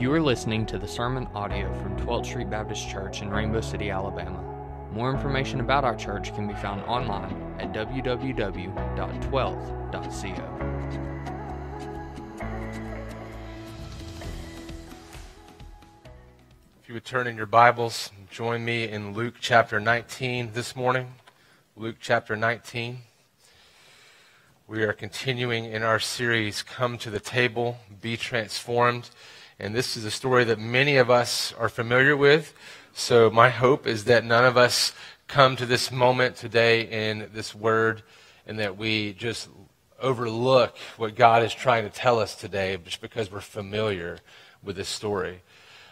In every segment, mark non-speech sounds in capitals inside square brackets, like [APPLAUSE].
You are listening to the sermon audio from 12th Street Baptist Church in Rainbow City, Alabama. More information about our church can be found online at www.12th.co. If you would turn in your Bibles, join me in Luke chapter 19 this morning. Luke chapter 19. We are continuing in our series, Come to the Table, Be Transformed. And this is a story that many of us are familiar with. So my hope is that none of us come to this moment today in this word and that we just overlook what God is trying to tell us today just because we're familiar with this story.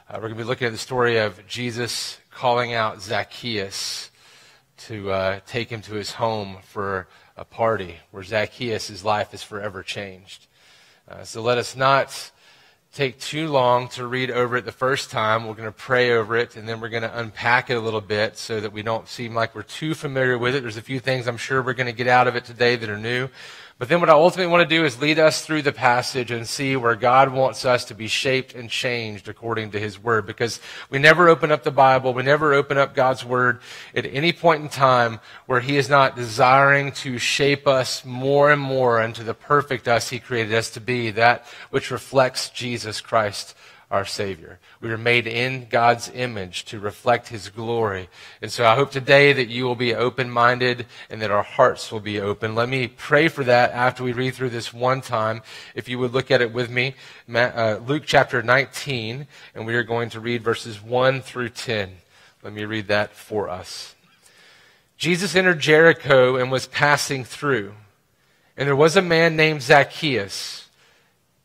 Uh, we're going to be looking at the story of Jesus calling out Zacchaeus to uh, take him to his home for a party where Zacchaeus' life is forever changed. Uh, so let us not take too long to read over it the first time. We're going to pray over it and then we're going to unpack it a little bit so that we don't seem like we're too familiar with it. There's a few things I'm sure we're going to get out of it today that are new. But then what I ultimately want to do is lead us through the passage and see where God wants us to be shaped and changed according to His Word. Because we never open up the Bible, we never open up God's Word at any point in time where He is not desiring to shape us more and more into the perfect us He created us to be, that which reflects Jesus Christ our Savior. We are made in God's image to reflect His glory. And so I hope today that you will be open minded and that our hearts will be open. Let me pray for that after we read through this one time. If you would look at it with me, uh, Luke chapter 19, and we are going to read verses 1 through 10. Let me read that for us. Jesus entered Jericho and was passing through. And there was a man named Zacchaeus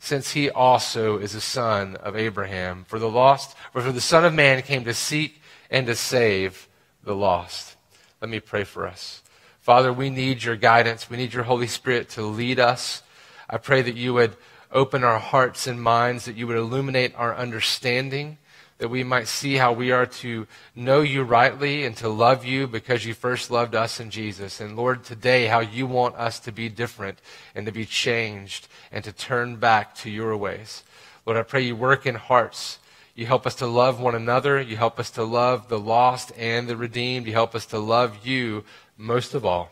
since he also is a son of Abraham. For the lost, for the Son of Man came to seek and to save the lost. Let me pray for us. Father, we need your guidance. We need your Holy Spirit to lead us. I pray that you would open our hearts and minds, that you would illuminate our understanding, that we might see how we are to know you rightly and to love you because you first loved us in Jesus. And Lord, today, how you want us to be different and to be changed and to turn back to your ways. Lord, I pray you work in hearts. You help us to love one another. You help us to love the lost and the redeemed. You help us to love you most of all.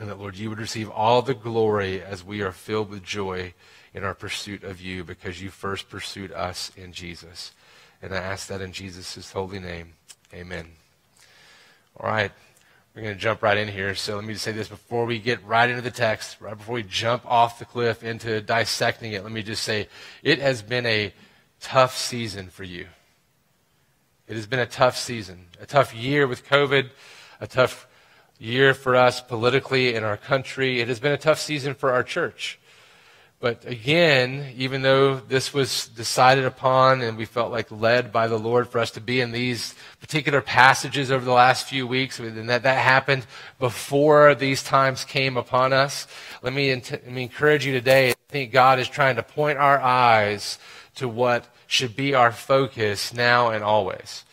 And that, Lord, you would receive all the glory as we are filled with joy in our pursuit of you because you first pursued us in Jesus. And I ask that in Jesus' holy name. Amen. All right. We're going to jump right in here. So let me just say this before we get right into the text, right before we jump off the cliff into dissecting it, let me just say it has been a tough season for you. It has been a tough season, a tough year with COVID, a tough year for us politically in our country. It has been a tough season for our church. But again, even though this was decided upon and we felt like led by the Lord for us to be in these particular passages over the last few weeks, and that that happened before these times came upon us, let me, let me encourage you today. I think God is trying to point our eyes to what should be our focus now and always.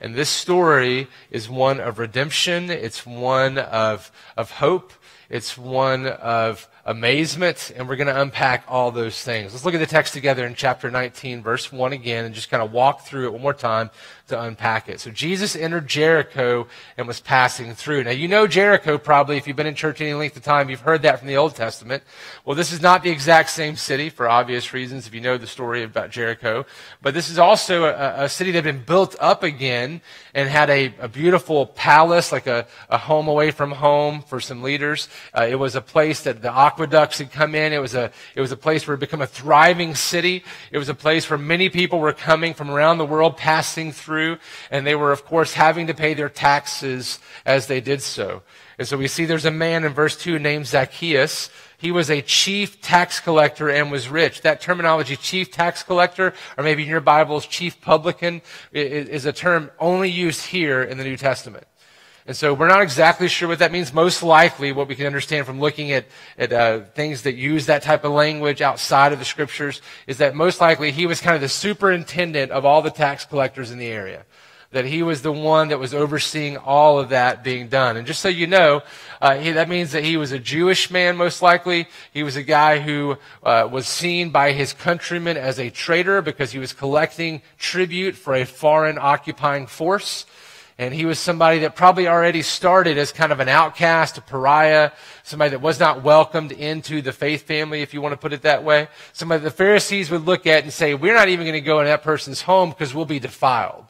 And this story is one of redemption. It's one of, of hope. It's one of amazement, and we're going to unpack all those things. Let's look at the text together in chapter 19, verse 1 again, and just kind of walk through it one more time to unpack it. So Jesus entered Jericho and was passing through. Now, you know Jericho probably, if you've been in church any length of time, you've heard that from the Old Testament. Well, this is not the exact same city for obvious reasons if you know the story about Jericho, but this is also a, a city that had been built up again and had a, a beautiful palace, like a, a, home away from home for some leaders. Uh, it was a place that the aqueducts had come in. It was a, it was a place where it became a thriving city. It was a place where many people were coming from around the world passing through and they were, of course, having to pay their taxes as they did so. And so we see there's a man in verse 2 named Zacchaeus. He was a chief tax collector and was rich. That terminology, chief tax collector, or maybe in your Bibles, chief publican, is a term only used here in the New Testament. And so we're not exactly sure what that means. Most likely, what we can understand from looking at, at uh, things that use that type of language outside of the scriptures is that most likely he was kind of the superintendent of all the tax collectors in the area. That he was the one that was overseeing all of that being done. And just so you know, uh, he, that means that he was a Jewish man, most likely. He was a guy who uh, was seen by his countrymen as a traitor because he was collecting tribute for a foreign occupying force. And he was somebody that probably already started as kind of an outcast, a pariah, somebody that was not welcomed into the faith family, if you want to put it that way. Somebody the Pharisees would look at and say, we're not even going to go in that person's home because we'll be defiled.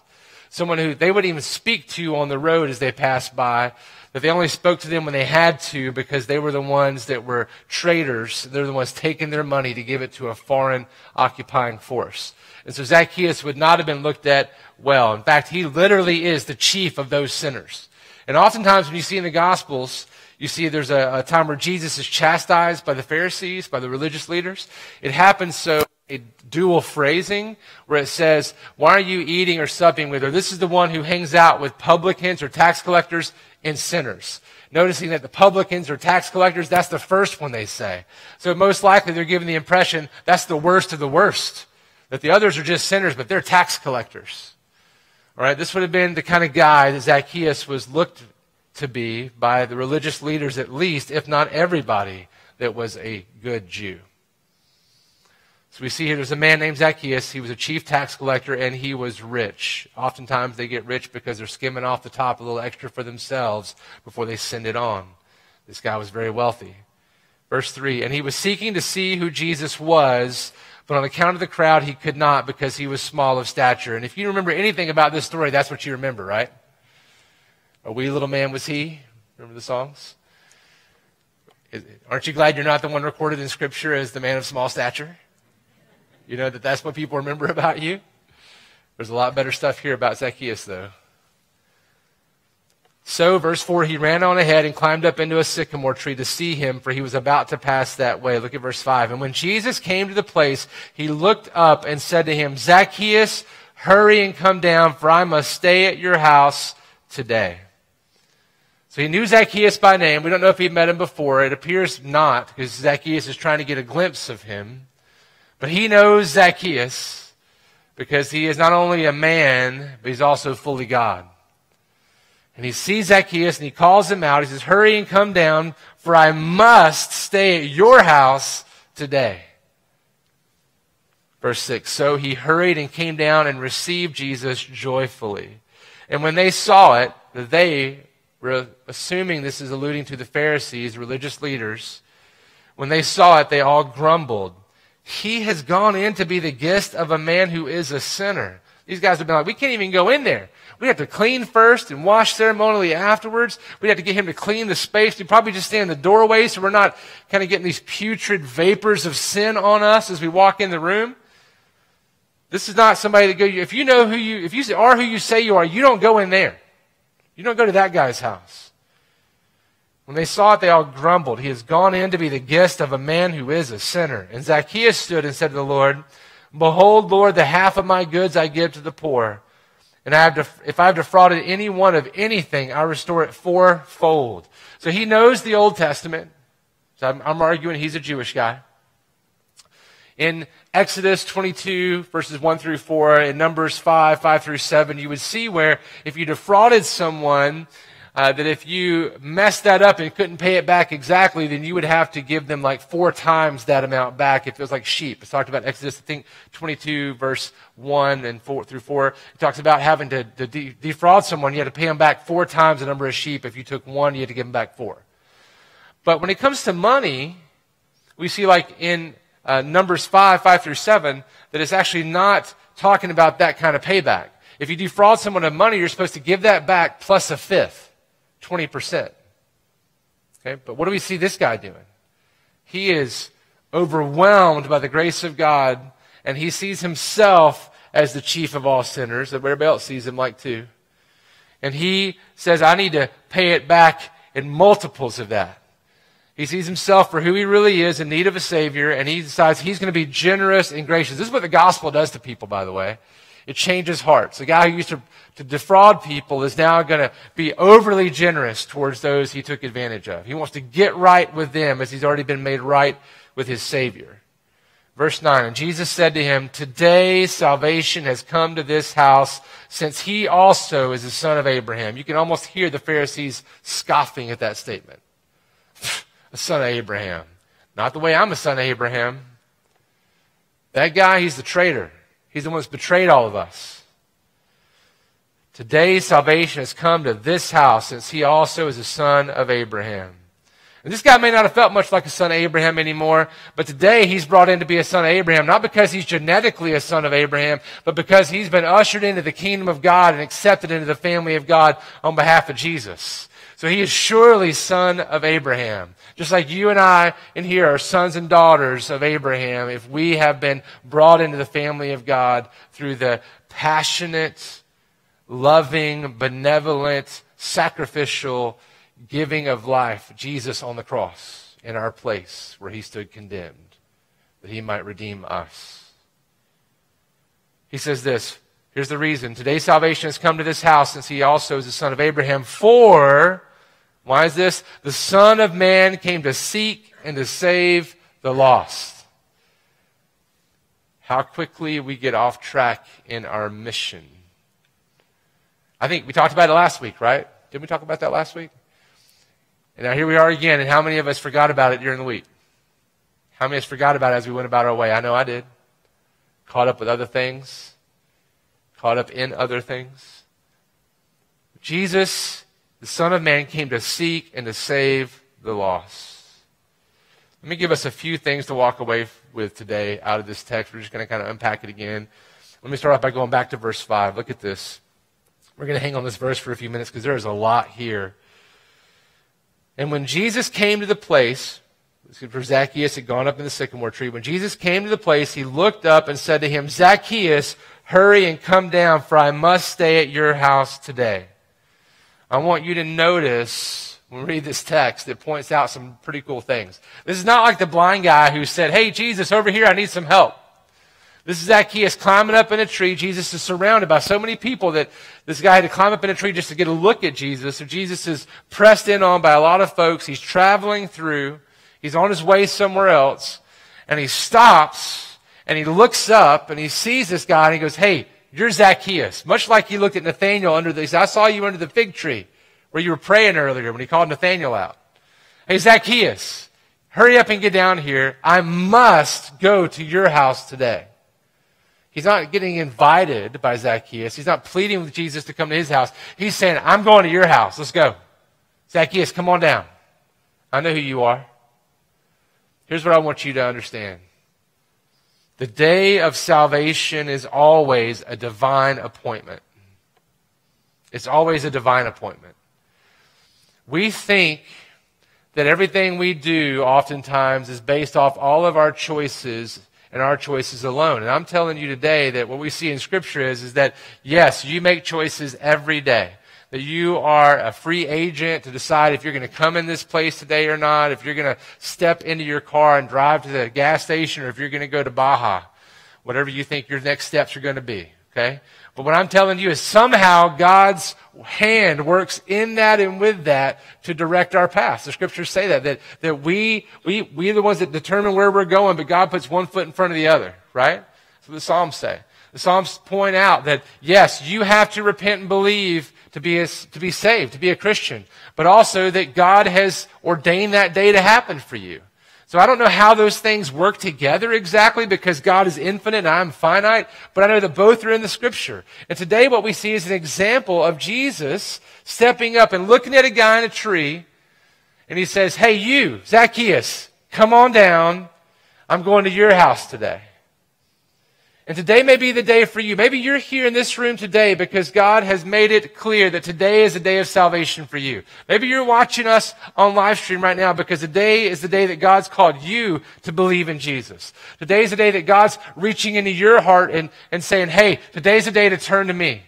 Someone who they wouldn't even speak to on the road as they passed by, that they only spoke to them when they had to because they were the ones that were traitors. They're the ones taking their money to give it to a foreign occupying force. And so Zacchaeus would not have been looked at well. In fact, he literally is the chief of those sinners. And oftentimes when you see in the Gospels, you see there's a, a time where Jesus is chastised by the Pharisees, by the religious leaders. It happens so a dual phrasing where it says, why are you eating or supping with, or this is the one who hangs out with publicans or tax collectors and sinners. Noticing that the publicans or tax collectors, that's the first one they say. So most likely they're given the impression that's the worst of the worst. That the others are just sinners, but they're tax collectors. All right, this would have been the kind of guy that Zacchaeus was looked to be by the religious leaders, at least, if not everybody, that was a good Jew. So we see here there's a man named Zacchaeus. He was a chief tax collector and he was rich. Oftentimes they get rich because they're skimming off the top a little extra for themselves before they send it on. This guy was very wealthy. Verse 3 And he was seeking to see who Jesus was, but on account of the crowd, he could not because he was small of stature. And if you remember anything about this story, that's what you remember, right? A wee little man was he. Remember the songs? Aren't you glad you're not the one recorded in Scripture as the man of small stature? You know that that's what people remember [LAUGHS] about you? There's a lot better stuff here about Zacchaeus, though. So, verse 4, he ran on ahead and climbed up into a sycamore tree to see him, for he was about to pass that way. Look at verse 5. And when Jesus came to the place, he looked up and said to him, Zacchaeus, hurry and come down, for I must stay at your house today. So he knew Zacchaeus by name. We don't know if he'd met him before. It appears not, because Zacchaeus is trying to get a glimpse of him. But he knows Zacchaeus because he is not only a man, but he's also fully God. And he sees Zacchaeus and he calls him out. He says, Hurry and come down, for I must stay at your house today. Verse 6 So he hurried and came down and received Jesus joyfully. And when they saw it, they were assuming this is alluding to the Pharisees, religious leaders. When they saw it, they all grumbled. He has gone in to be the guest of a man who is a sinner. These guys have been like, we can't even go in there. We have to clean first and wash ceremonially afterwards. We have to get him to clean the space. We probably just stand in the doorway so we're not kind of getting these putrid vapors of sin on us as we walk in the room. This is not somebody that go, if you know who you, if you are who you say you are, you don't go in there. You don't go to that guy's house. When they saw it, they all grumbled. He has gone in to be the guest of a man who is a sinner. And Zacchaeus stood and said to the Lord, Behold, Lord, the half of my goods I give to the poor. And I have def- if I have defrauded any one of anything, I restore it fourfold. So he knows the Old Testament. So I'm, I'm arguing he's a Jewish guy. In Exodus 22, verses 1 through 4, in Numbers 5, 5 through 7, you would see where if you defrauded someone, uh, that if you messed that up and couldn't pay it back exactly, then you would have to give them like four times that amount back if it was like sheep. It's talked about Exodus, I think, 22, verse 1 and 4 through 4. It talks about having to, to de- defraud someone. You had to pay them back four times the number of sheep. If you took one, you had to give them back four. But when it comes to money, we see like in uh, Numbers 5, 5 through 7, that it's actually not talking about that kind of payback. If you defraud someone of money, you're supposed to give that back plus a fifth. 20%. Okay, but what do we see this guy doing? He is overwhelmed by the grace of God, and he sees himself as the chief of all sinners, everybody else sees him like too. And he says, I need to pay it back in multiples of that. He sees himself for who he really is in need of a Savior, and he decides he's going to be generous and gracious. This is what the gospel does to people, by the way. It changes hearts. The guy who used to, to defraud people is now going to be overly generous towards those he took advantage of. He wants to get right with them as he's already been made right with his Savior. Verse 9, and Jesus said to him, Today salvation has come to this house, since he also is the son of Abraham. You can almost hear the Pharisees scoffing at that statement. [SIGHS] a son of Abraham. Not the way I'm a son of Abraham. That guy, he's the traitor. He's the one that's betrayed all of us. Today, salvation has come to this house since he also is a son of Abraham. And this guy may not have felt much like a son of Abraham anymore, but today he's brought in to be a son of Abraham, not because he's genetically a son of Abraham, but because he's been ushered into the kingdom of God and accepted into the family of God on behalf of Jesus. So he is surely son of Abraham. Just like you and I in here are sons and daughters of Abraham if we have been brought into the family of God through the passionate, loving, benevolent, sacrificial giving of life, Jesus on the cross in our place where he stood condemned, that he might redeem us. He says this. Here's the reason. Today salvation has come to this house since he also is the son of Abraham. For why is this? The Son of Man came to seek and to save the lost. How quickly we get off track in our mission. I think we talked about it last week, right? Didn't we talk about that last week? And now here we are again, and how many of us forgot about it during the week? How many of us forgot about it as we went about our way? I know I did. Caught up with other things, caught up in other things. Jesus the Son of Man came to seek and to save the lost. Let me give us a few things to walk away with today out of this text. We're just going to kind of unpack it again. Let me start off by going back to verse 5. Look at this. We're going to hang on this verse for a few minutes because there is a lot here. And when Jesus came to the place, for Zacchaeus had gone up in the sycamore tree. When Jesus came to the place, he looked up and said to him, Zacchaeus, hurry and come down, for I must stay at your house today. I want you to notice when we read this text, it points out some pretty cool things. This is not like the blind guy who said, Hey, Jesus, over here, I need some help. This is Zacchaeus climbing up in a tree. Jesus is surrounded by so many people that this guy had to climb up in a tree just to get a look at Jesus. So Jesus is pressed in on by a lot of folks. He's traveling through. He's on his way somewhere else. And he stops and he looks up and he sees this guy and he goes, Hey, you're Zacchaeus. Much like he looked at Nathaniel under the, he I saw you under the fig tree where you were praying earlier when he called Nathaniel out. Hey, Zacchaeus, hurry up and get down here. I must go to your house today. He's not getting invited by Zacchaeus. He's not pleading with Jesus to come to his house. He's saying, I'm going to your house. Let's go. Zacchaeus, come on down. I know who you are. Here's what I want you to understand. The day of salvation is always a divine appointment. It's always a divine appointment. We think that everything we do oftentimes is based off all of our choices and our choices alone. And I'm telling you today that what we see in Scripture is, is that yes, you make choices every day that you are a free agent to decide if you're going to come in this place today or not, if you're going to step into your car and drive to the gas station, or if you're going to go to Baja, whatever you think your next steps are going to be. Okay? But what I'm telling you is somehow God's hand works in that and with that to direct our path. The scriptures say that, that, that we, we, we are the ones that determine where we're going, but God puts one foot in front of the other, right? That's what the Psalms say. The Psalms point out that, yes, you have to repent and believe to be, a, to be saved, to be a Christian, but also that God has ordained that day to happen for you. So I don't know how those things work together exactly because God is infinite and I'm finite, but I know that both are in the scripture. And today what we see is an example of Jesus stepping up and looking at a guy in a tree and he says, Hey, you, Zacchaeus, come on down. I'm going to your house today. And today may be the day for you. Maybe you're here in this room today because God has made it clear that today is a day of salvation for you. Maybe you're watching us on live stream right now because today is the day that God's called you to believe in Jesus. Today is the day that God's reaching into your heart and, and saying, hey, today's the day to turn to me.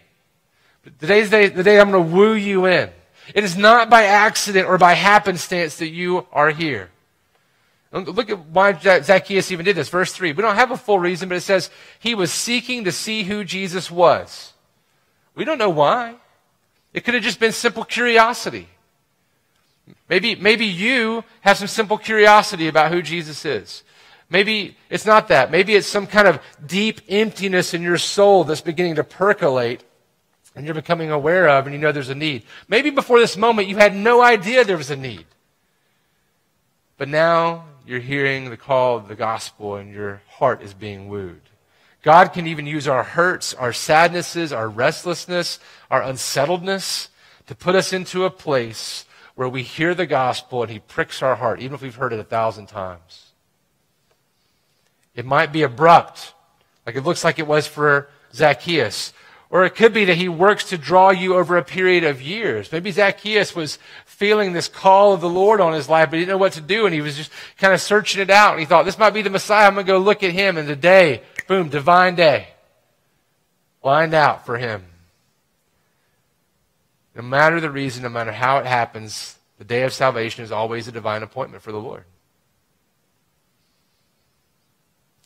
Today's the day, the day I'm going to woo you in. It is not by accident or by happenstance that you are here. Look at why Zacchaeus even did this. Verse 3. We don't have a full reason, but it says he was seeking to see who Jesus was. We don't know why. It could have just been simple curiosity. Maybe, maybe you have some simple curiosity about who Jesus is. Maybe it's not that. Maybe it's some kind of deep emptiness in your soul that's beginning to percolate and you're becoming aware of and you know there's a need. Maybe before this moment you had no idea there was a need. But now you're hearing the call of the gospel and your heart is being wooed. God can even use our hurts, our sadnesses, our restlessness, our unsettledness to put us into a place where we hear the gospel and he pricks our heart, even if we've heard it a thousand times. It might be abrupt, like it looks like it was for Zacchaeus. Or it could be that he works to draw you over a period of years. Maybe Zacchaeus was feeling this call of the Lord on his life, but he didn't know what to do, and he was just kind of searching it out. And he thought, this might be the Messiah. I'm going to go look at him. And today, boom, divine day. Lined out for him. No matter the reason, no matter how it happens, the day of salvation is always a divine appointment for the Lord.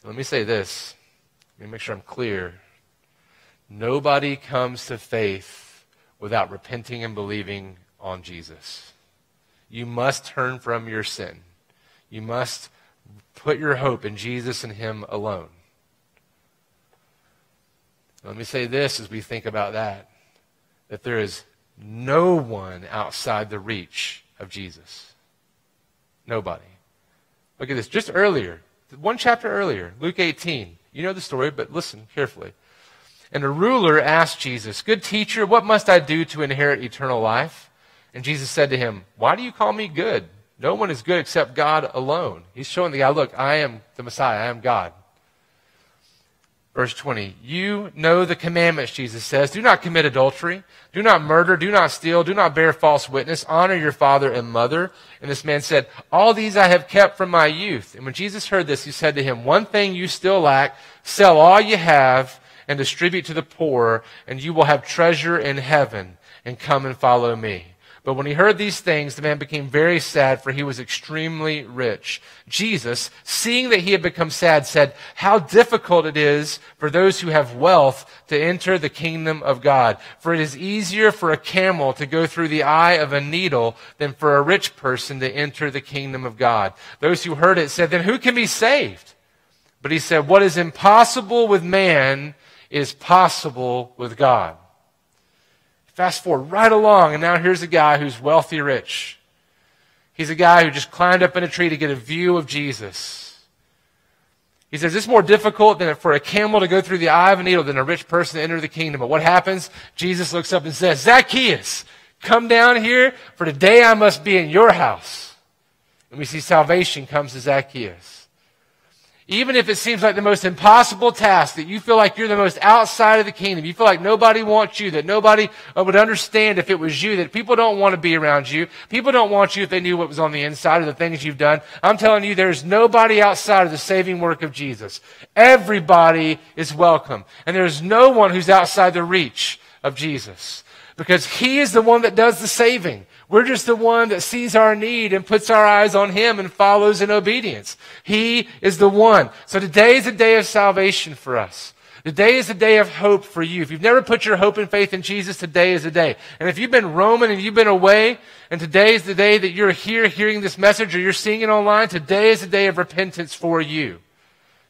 Let me say this. Let me make sure I'm clear. Nobody comes to faith without repenting and believing on Jesus. You must turn from your sin. You must put your hope in Jesus and Him alone. Let me say this as we think about that that there is no one outside the reach of Jesus. Nobody. Look at this. Just earlier, one chapter earlier, Luke 18. You know the story, but listen carefully. And a ruler asked Jesus, Good teacher, what must I do to inherit eternal life? And Jesus said to him, Why do you call me good? No one is good except God alone. He's showing the guy, Look, I am the Messiah, I am God. Verse 20, you know the commandments, Jesus says. Do not commit adultery. Do not murder. Do not steal. Do not bear false witness. Honor your father and mother. And this man said, all these I have kept from my youth. And when Jesus heard this, he said to him, one thing you still lack. Sell all you have and distribute to the poor, and you will have treasure in heaven, and come and follow me. But when he heard these things, the man became very sad, for he was extremely rich. Jesus, seeing that he had become sad, said, How difficult it is for those who have wealth to enter the kingdom of God. For it is easier for a camel to go through the eye of a needle than for a rich person to enter the kingdom of God. Those who heard it said, Then who can be saved? But he said, What is impossible with man is possible with God. Fast forward right along, and now here's a guy who's wealthy rich. He's a guy who just climbed up in a tree to get a view of Jesus. He says, It's more difficult than for a camel to go through the eye of a needle than a rich person to enter the kingdom. But what happens? Jesus looks up and says, Zacchaeus, come down here, for today I must be in your house. And we see salvation comes to Zacchaeus. Even if it seems like the most impossible task, that you feel like you're the most outside of the kingdom, you feel like nobody wants you, that nobody uh, would understand if it was you, that people don't want to be around you, people don't want you if they knew what was on the inside of the things you've done. I'm telling you, there's nobody outside of the saving work of Jesus. Everybody is welcome. And there's no one who's outside the reach of Jesus. Because He is the one that does the saving. We're just the one that sees our need and puts our eyes on Him and follows in obedience. He is the one. So today is a day of salvation for us. Today is a day of hope for you. If you've never put your hope and faith in Jesus, today is the day. And if you've been roaming and you've been away, and today is the day that you're here hearing this message or you're seeing it online, today is the day of repentance for you.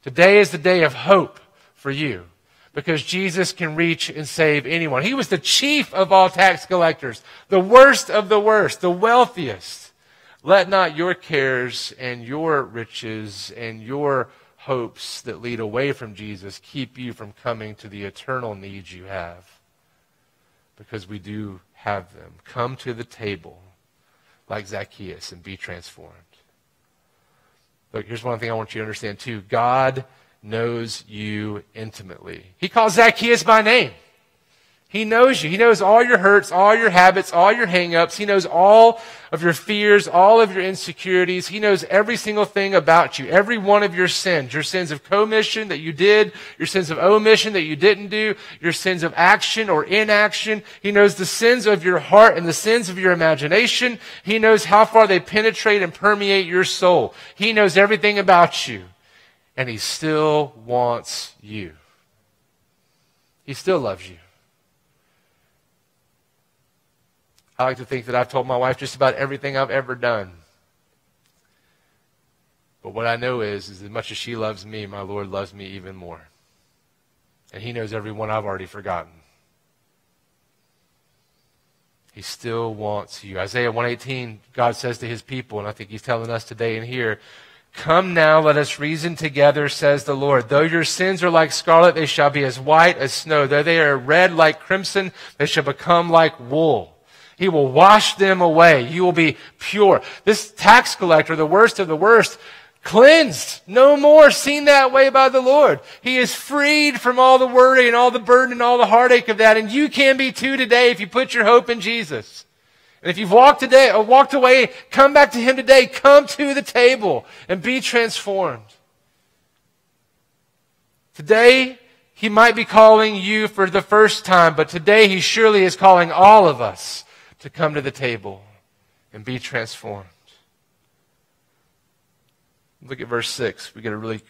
Today is the day of hope for you. Because Jesus can reach and save anyone. He was the chief of all tax collectors, the worst of the worst, the wealthiest. Let not your cares and your riches and your hopes that lead away from Jesus keep you from coming to the eternal needs you have. Because we do have them. Come to the table like Zacchaeus and be transformed. Look, here's one thing I want you to understand too. God knows you intimately. He calls Zacchaeus by name. He knows you. He knows all your hurts, all your habits, all your hangups. He knows all of your fears, all of your insecurities. He knows every single thing about you, every one of your sins, your sins of commission that you did, your sins of omission that you didn't do, your sins of action or inaction. He knows the sins of your heart and the sins of your imagination. He knows how far they penetrate and permeate your soul. He knows everything about you. And he still wants you. He still loves you. I like to think that I've told my wife just about everything I've ever done. But what I know is, is as much as she loves me, my Lord loves me even more. And he knows every one I've already forgotten. He still wants you. Isaiah 118, God says to his people, and I think he's telling us today and here, Come now, let us reason together, says the Lord. Though your sins are like scarlet, they shall be as white as snow. Though they are red like crimson, they shall become like wool. He will wash them away. You will be pure. This tax collector, the worst of the worst, cleansed, no more seen that way by the Lord. He is freed from all the worry and all the burden and all the heartache of that. And you can be too today if you put your hope in Jesus. And if you've walked today or walked away, come back to Him today. Come to the table and be transformed. Today, He might be calling you for the first time, but today He surely is calling all of us to come to the table and be transformed. Look at verse 6. We get a really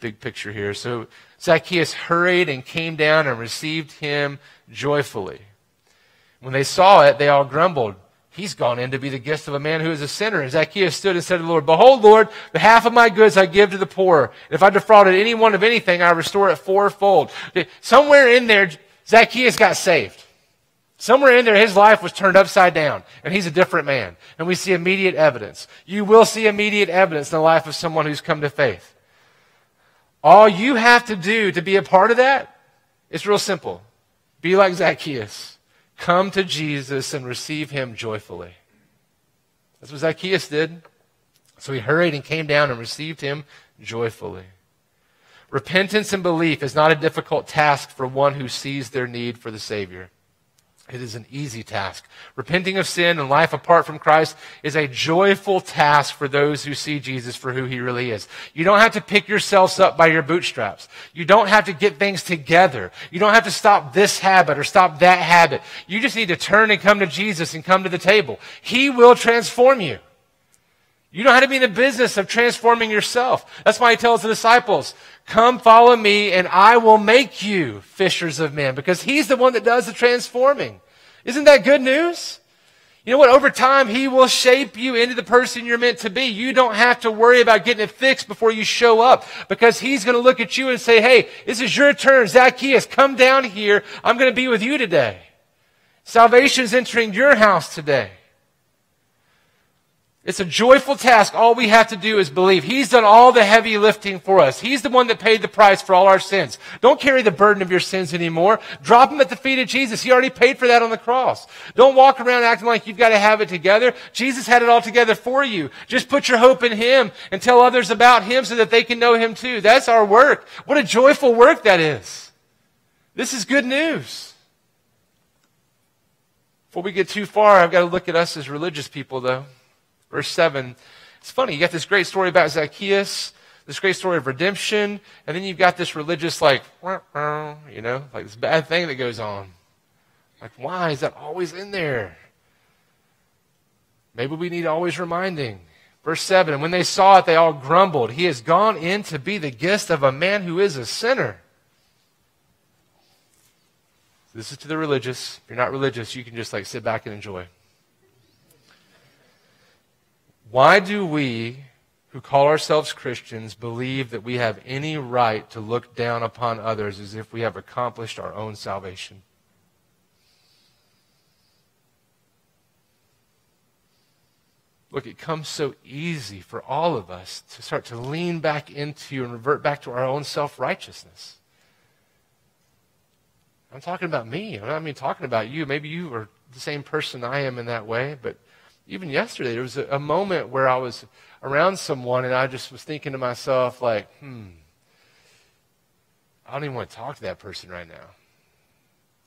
big picture here. So Zacchaeus hurried and came down and received him joyfully. When they saw it, they all grumbled. He's gone in to be the guest of a man who is a sinner. And Zacchaeus stood and said to the Lord, Behold, Lord, the half of my goods I give to the poor. And if I defrauded anyone of anything, I restore it fourfold. Somewhere in there, Zacchaeus got saved. Somewhere in there, his life was turned upside down, and he's a different man. And we see immediate evidence. You will see immediate evidence in the life of someone who's come to faith. All you have to do to be a part of that is real simple. Be like Zacchaeus. Come to Jesus and receive him joyfully. That's what Zacchaeus did. So he hurried and came down and received him joyfully. Repentance and belief is not a difficult task for one who sees their need for the Savior. It is an easy task. Repenting of sin and life apart from Christ is a joyful task for those who see Jesus for who he really is. You don't have to pick yourselves up by your bootstraps. You don't have to get things together. You don't have to stop this habit or stop that habit. You just need to turn and come to Jesus and come to the table. He will transform you. You don't have to be in the business of transforming yourself. That's why he tells the disciples, come follow me and I will make you fishers of men because he's the one that does the transforming. Isn't that good news? You know what? Over time, he will shape you into the person you're meant to be. You don't have to worry about getting it fixed before you show up because he's going to look at you and say, Hey, this is your turn. Zacchaeus, come down here. I'm going to be with you today. Salvation is entering your house today. It's a joyful task. All we have to do is believe. He's done all the heavy lifting for us. He's the one that paid the price for all our sins. Don't carry the burden of your sins anymore. Drop them at the feet of Jesus. He already paid for that on the cross. Don't walk around acting like you've got to have it together. Jesus had it all together for you. Just put your hope in Him and tell others about Him so that they can know Him too. That's our work. What a joyful work that is. This is good news. Before we get too far, I've got to look at us as religious people though. Verse 7. It's funny. You got this great story about Zacchaeus, this great story of redemption, and then you've got this religious, like, you know, like this bad thing that goes on. Like, why is that always in there? Maybe we need always reminding. Verse 7 And when they saw it, they all grumbled. He has gone in to be the guest of a man who is a sinner. This is to the religious. If you're not religious, you can just like sit back and enjoy. Why do we who call ourselves Christians believe that we have any right to look down upon others as if we have accomplished our own salvation. Look, it comes so easy for all of us to start to lean back into and revert back to our own self righteousness. I'm talking about me. I'm not mean talking about you. Maybe you are the same person I am in that way, but even yesterday, there was a, a moment where I was around someone and I just was thinking to myself, like, hmm, I don't even want to talk to that person right now.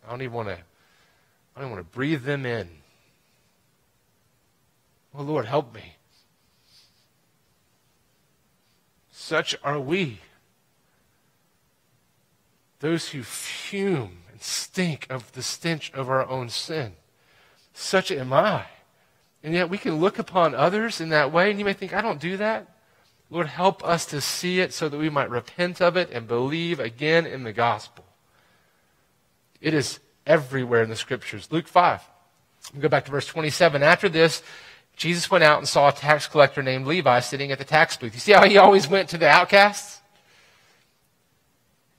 I don't even want to, I don't want to breathe them in. Oh, Lord, help me. Such are we. Those who fume and stink of the stench of our own sin. Such am I. And yet we can look upon others in that way, and you may think, I don't do that. Lord, help us to see it so that we might repent of it and believe again in the gospel. It is everywhere in the scriptures. Luke 5. We go back to verse 27. After this, Jesus went out and saw a tax collector named Levi sitting at the tax booth. You see how he always went to the outcasts?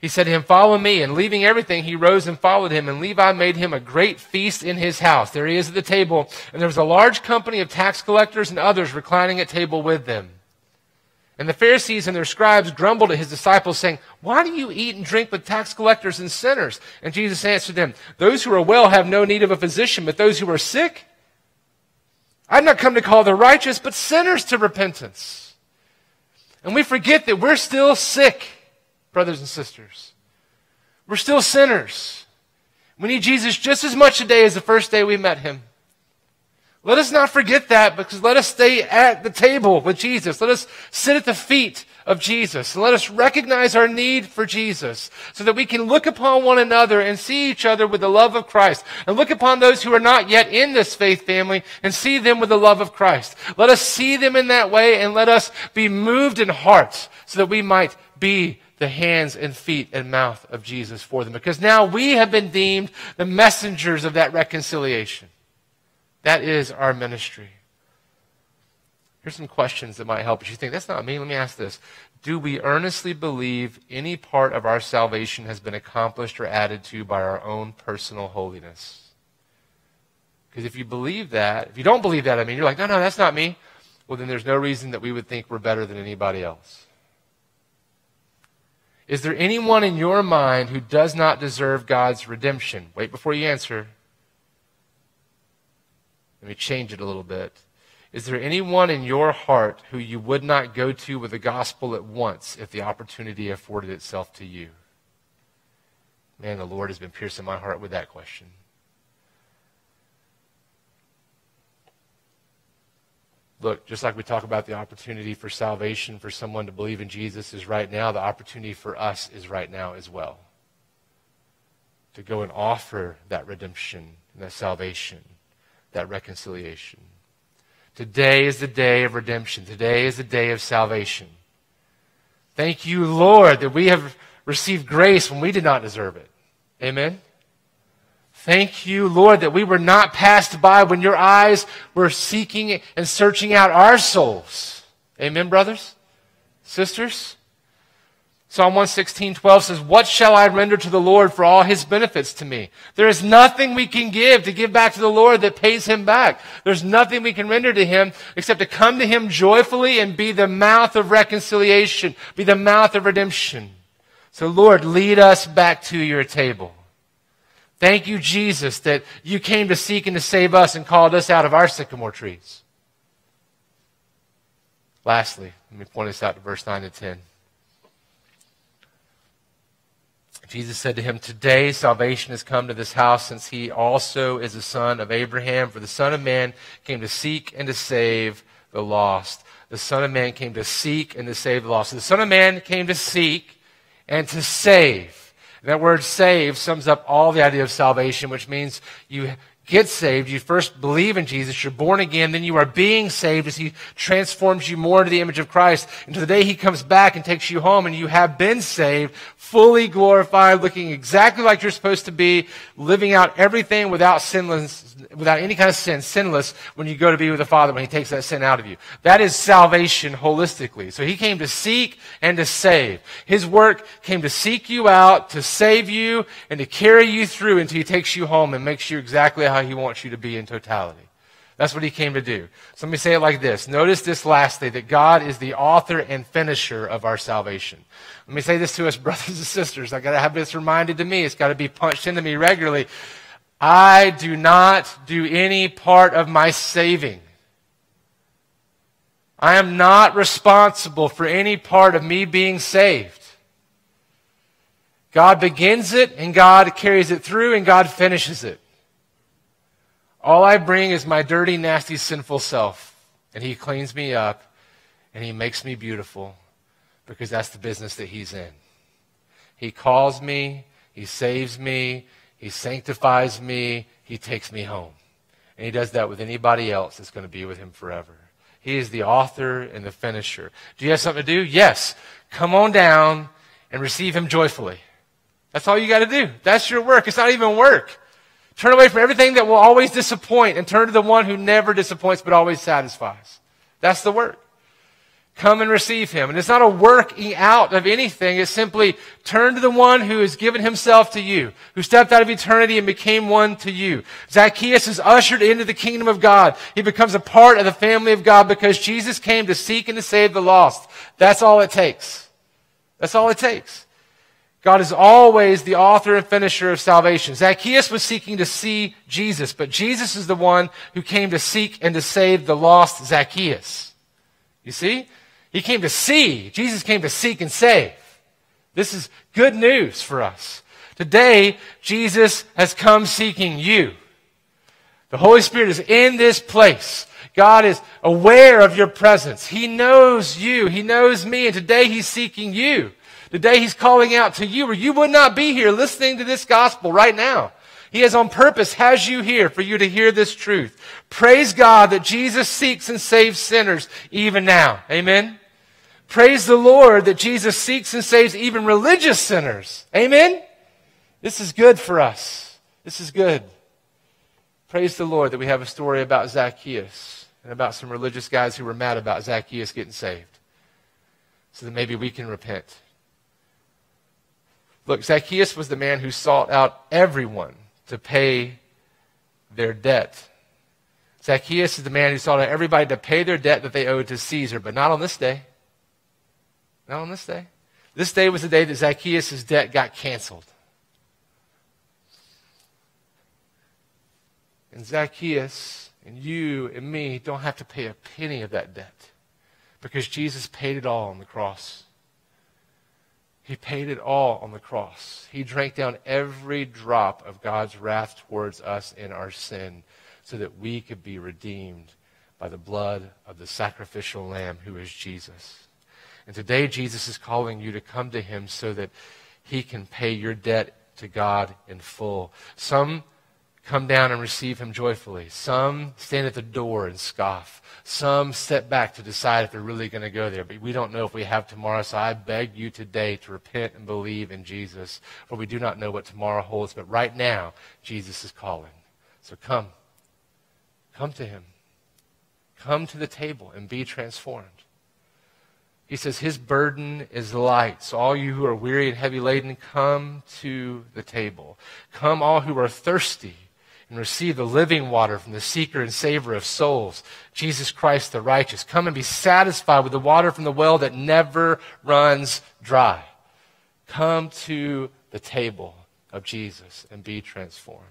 He said to him, Follow me. And leaving everything, he rose and followed him. And Levi made him a great feast in his house. There he is at the table. And there was a large company of tax collectors and others reclining at table with them. And the Pharisees and their scribes grumbled at his disciples, saying, Why do you eat and drink with tax collectors and sinners? And Jesus answered them, Those who are well have no need of a physician, but those who are sick. I've not come to call the righteous, but sinners to repentance. And we forget that we're still sick brothers and sisters. We're still sinners. We need Jesus just as much today as the first day we met him. Let us not forget that because let us stay at the table with Jesus. Let us sit at the feet of Jesus. Let us recognize our need for Jesus so that we can look upon one another and see each other with the love of Christ and look upon those who are not yet in this faith family and see them with the love of Christ. Let us see them in that way and let us be moved in heart so that we might be the hands and feet and mouth of Jesus for them. Because now we have been deemed the messengers of that reconciliation. That is our ministry. Here's some questions that might help. If you think, that's not me, let me ask this. Do we earnestly believe any part of our salvation has been accomplished or added to by our own personal holiness? Because if you believe that, if you don't believe that, I mean, you're like, no, no, that's not me. Well, then there's no reason that we would think we're better than anybody else. Is there anyone in your mind who does not deserve God's redemption? Wait before you answer. Let me change it a little bit. Is there anyone in your heart who you would not go to with the gospel at once if the opportunity afforded itself to you? Man, the Lord has been piercing my heart with that question. Look, just like we talk about the opportunity for salvation for someone to believe in Jesus is right now, the opportunity for us is right now as well. To go and offer that redemption and that salvation, that reconciliation. Today is the day of redemption. Today is the day of salvation. Thank you, Lord, that we have received grace when we did not deserve it. Amen. Thank you, Lord, that we were not passed by when your eyes were seeking and searching out our souls. Amen, brothers? Sisters? Psalm 116, 12 says, What shall I render to the Lord for all his benefits to me? There is nothing we can give to give back to the Lord that pays him back. There's nothing we can render to him except to come to him joyfully and be the mouth of reconciliation, be the mouth of redemption. So Lord, lead us back to your table. Thank you, Jesus, that you came to seek and to save us and called us out of our sycamore trees. Lastly, let me point this out to verse 9 to 10. Jesus said to him, Today salvation has come to this house, since he also is a son of Abraham. For the Son of Man came to seek and to save the lost. The Son of Man came to seek and to save the lost. The Son of Man came to seek and to save. That word save sums up all the idea of salvation, which means you get saved. You first believe in Jesus. You're born again. Then you are being saved as He transforms you more into the image of Christ. Until the day He comes back and takes you home and you have been saved, fully glorified, looking exactly like you're supposed to be, living out everything without sinless, without any kind of sin, sinless when you go to be with the Father when He takes that sin out of you. That is salvation holistically. So He came to seek and to save. His work came to seek you out, to save you, and to carry you through until He takes you home and makes you exactly how He wants you to be in totality. That's what he came to do. So let me say it like this. Notice this lastly, that God is the author and finisher of our salvation. Let me say this to us, [LAUGHS] brothers and sisters. I gotta have this reminded to me. It's gotta be punched into me regularly. I do not do any part of my saving. I am not responsible for any part of me being saved. God begins it and God carries it through and God finishes it. All I bring is my dirty, nasty, sinful self. And He cleans me up and He makes me beautiful because that's the business that He's in. He calls me, He saves me, He sanctifies me, He takes me home. And He does that with anybody else that's going to be with Him forever. He is the author and the finisher. Do you have something to do? Yes. Come on down and receive Him joyfully. That's all you got to do. That's your work. It's not even work. Turn away from everything that will always disappoint and turn to the one who never disappoints but always satisfies. That's the work. Come and receive him. And it's not a working out of anything. It's simply turn to the one who has given himself to you, who stepped out of eternity and became one to you. Zacchaeus is ushered into the kingdom of God. He becomes a part of the family of God because Jesus came to seek and to save the lost. That's all it takes. That's all it takes. God is always the author and finisher of salvation. Zacchaeus was seeking to see Jesus, but Jesus is the one who came to seek and to save the lost Zacchaeus. You see? He came to see. Jesus came to seek and save. This is good news for us. Today, Jesus has come seeking you. The Holy Spirit is in this place. God is aware of your presence. He knows you. He knows me. And today He's seeking you. Today he's calling out to you or you would not be here listening to this gospel right now. He has on purpose has you here for you to hear this truth. Praise God that Jesus seeks and saves sinners even now. Amen. Praise the Lord that Jesus seeks and saves even religious sinners. Amen. This is good for us. This is good. Praise the Lord that we have a story about Zacchaeus and about some religious guys who were mad about Zacchaeus getting saved. So that maybe we can repent Look, Zacchaeus was the man who sought out everyone to pay their debt. Zacchaeus is the man who sought out everybody to pay their debt that they owed to Caesar, but not on this day. Not on this day. This day was the day that Zacchaeus' debt got canceled. And Zacchaeus and you and me don't have to pay a penny of that debt because Jesus paid it all on the cross. He paid it all on the cross. He drank down every drop of God's wrath towards us in our sin so that we could be redeemed by the blood of the sacrificial lamb who is Jesus. And today, Jesus is calling you to come to him so that he can pay your debt to God in full. Some come down and receive him joyfully. Some stand at the door and scoff. Some step back to decide if they're really going to go there. But we don't know if we have tomorrow. So I beg you today to repent and believe in Jesus. For we do not know what tomorrow holds. But right now, Jesus is calling. So come. Come to him. Come to the table and be transformed. He says his burden is light. So all you who are weary and heavy laden, come to the table. Come all who are thirsty and receive the living water from the seeker and saver of souls, Jesus Christ the righteous. Come and be satisfied with the water from the well that never runs dry. Come to the table of Jesus and be transformed.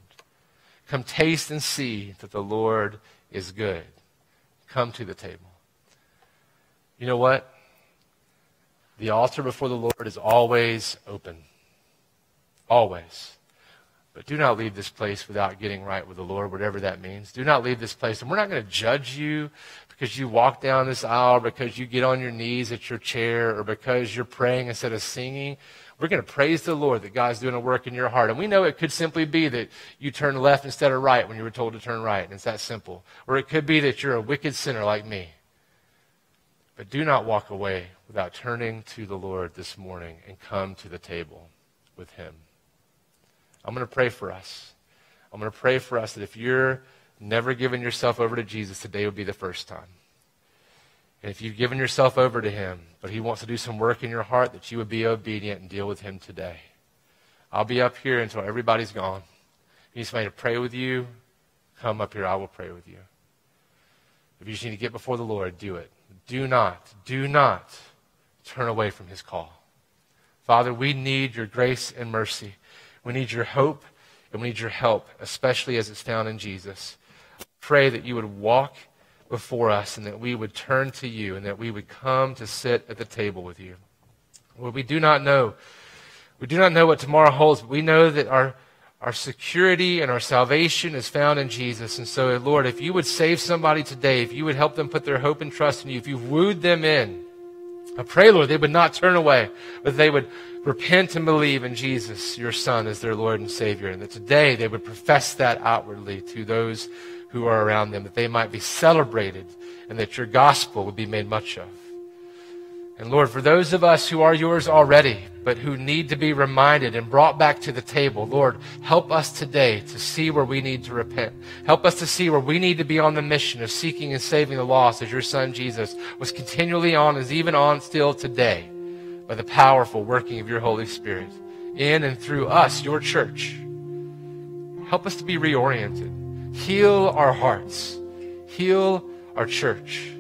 Come taste and see that the Lord is good. Come to the table. You know what? The altar before the Lord is always open. Always. But do not leave this place without getting right with the Lord, whatever that means. Do not leave this place. And we're not going to judge you because you walk down this aisle, because you get on your knees at your chair, or because you're praying instead of singing. We're going to praise the Lord that God's doing a work in your heart. And we know it could simply be that you turn left instead of right when you were told to turn right. And it's that simple. Or it could be that you're a wicked sinner like me. But do not walk away without turning to the Lord this morning and come to the table with Him. I'm going to pray for us. I'm going to pray for us that if you're never given yourself over to Jesus, today would be the first time. And if you've given yourself over to Him, but He wants to do some work in your heart, that you would be obedient and deal with Him today. I'll be up here until everybody's gone. If you need somebody to pray with you, come up here. I will pray with you. If you just need to get before the Lord, do it. Do not, do not turn away from His call. Father, we need your grace and mercy. We need your hope and we need your help, especially as it's found in Jesus. Pray that you would walk before us and that we would turn to you and that we would come to sit at the table with you. Lord, we do not know. We do not know what tomorrow holds, but we know that our, our security and our salvation is found in Jesus. And so, Lord, if you would save somebody today, if you would help them put their hope and trust in you, if you've wooed them in, I pray, Lord, they would not turn away, but they would repent and believe in Jesus, your Son, as their Lord and Savior. And that today they would profess that outwardly to those who are around them, that they might be celebrated and that your gospel would be made much of. And Lord, for those of us who are yours already, but who need to be reminded and brought back to the table, Lord, help us today to see where we need to repent. Help us to see where we need to be on the mission of seeking and saving the lost as your son Jesus was continually on, is even on still today by the powerful working of your Holy Spirit in and through us, your church. Help us to be reoriented. Heal our hearts. Heal our church.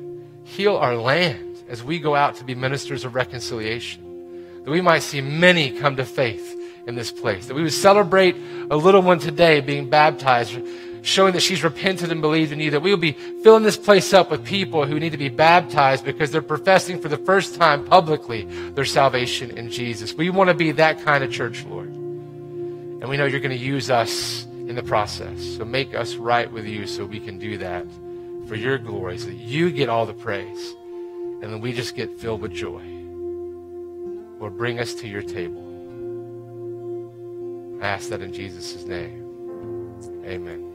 Heal our land as we go out to be ministers of reconciliation. That we might see many come to faith in this place. That we would celebrate a little one today being baptized, showing that she's repented and believed in you. That we will be filling this place up with people who need to be baptized because they're professing for the first time publicly their salvation in Jesus. We want to be that kind of church, Lord. And we know you're going to use us in the process. So make us right with you so we can do that for your glory, so that you get all the praise and then we just get filled with joy. Lord, bring us to your table. I ask that in Jesus' name. Amen.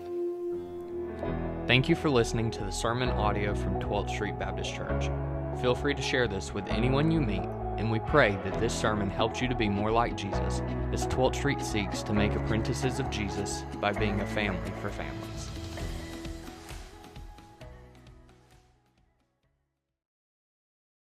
Thank you for listening to the sermon audio from 12th Street Baptist Church. Feel free to share this with anyone you meet, and we pray that this sermon helps you to be more like Jesus as 12th Street seeks to make apprentices of Jesus by being a family for families.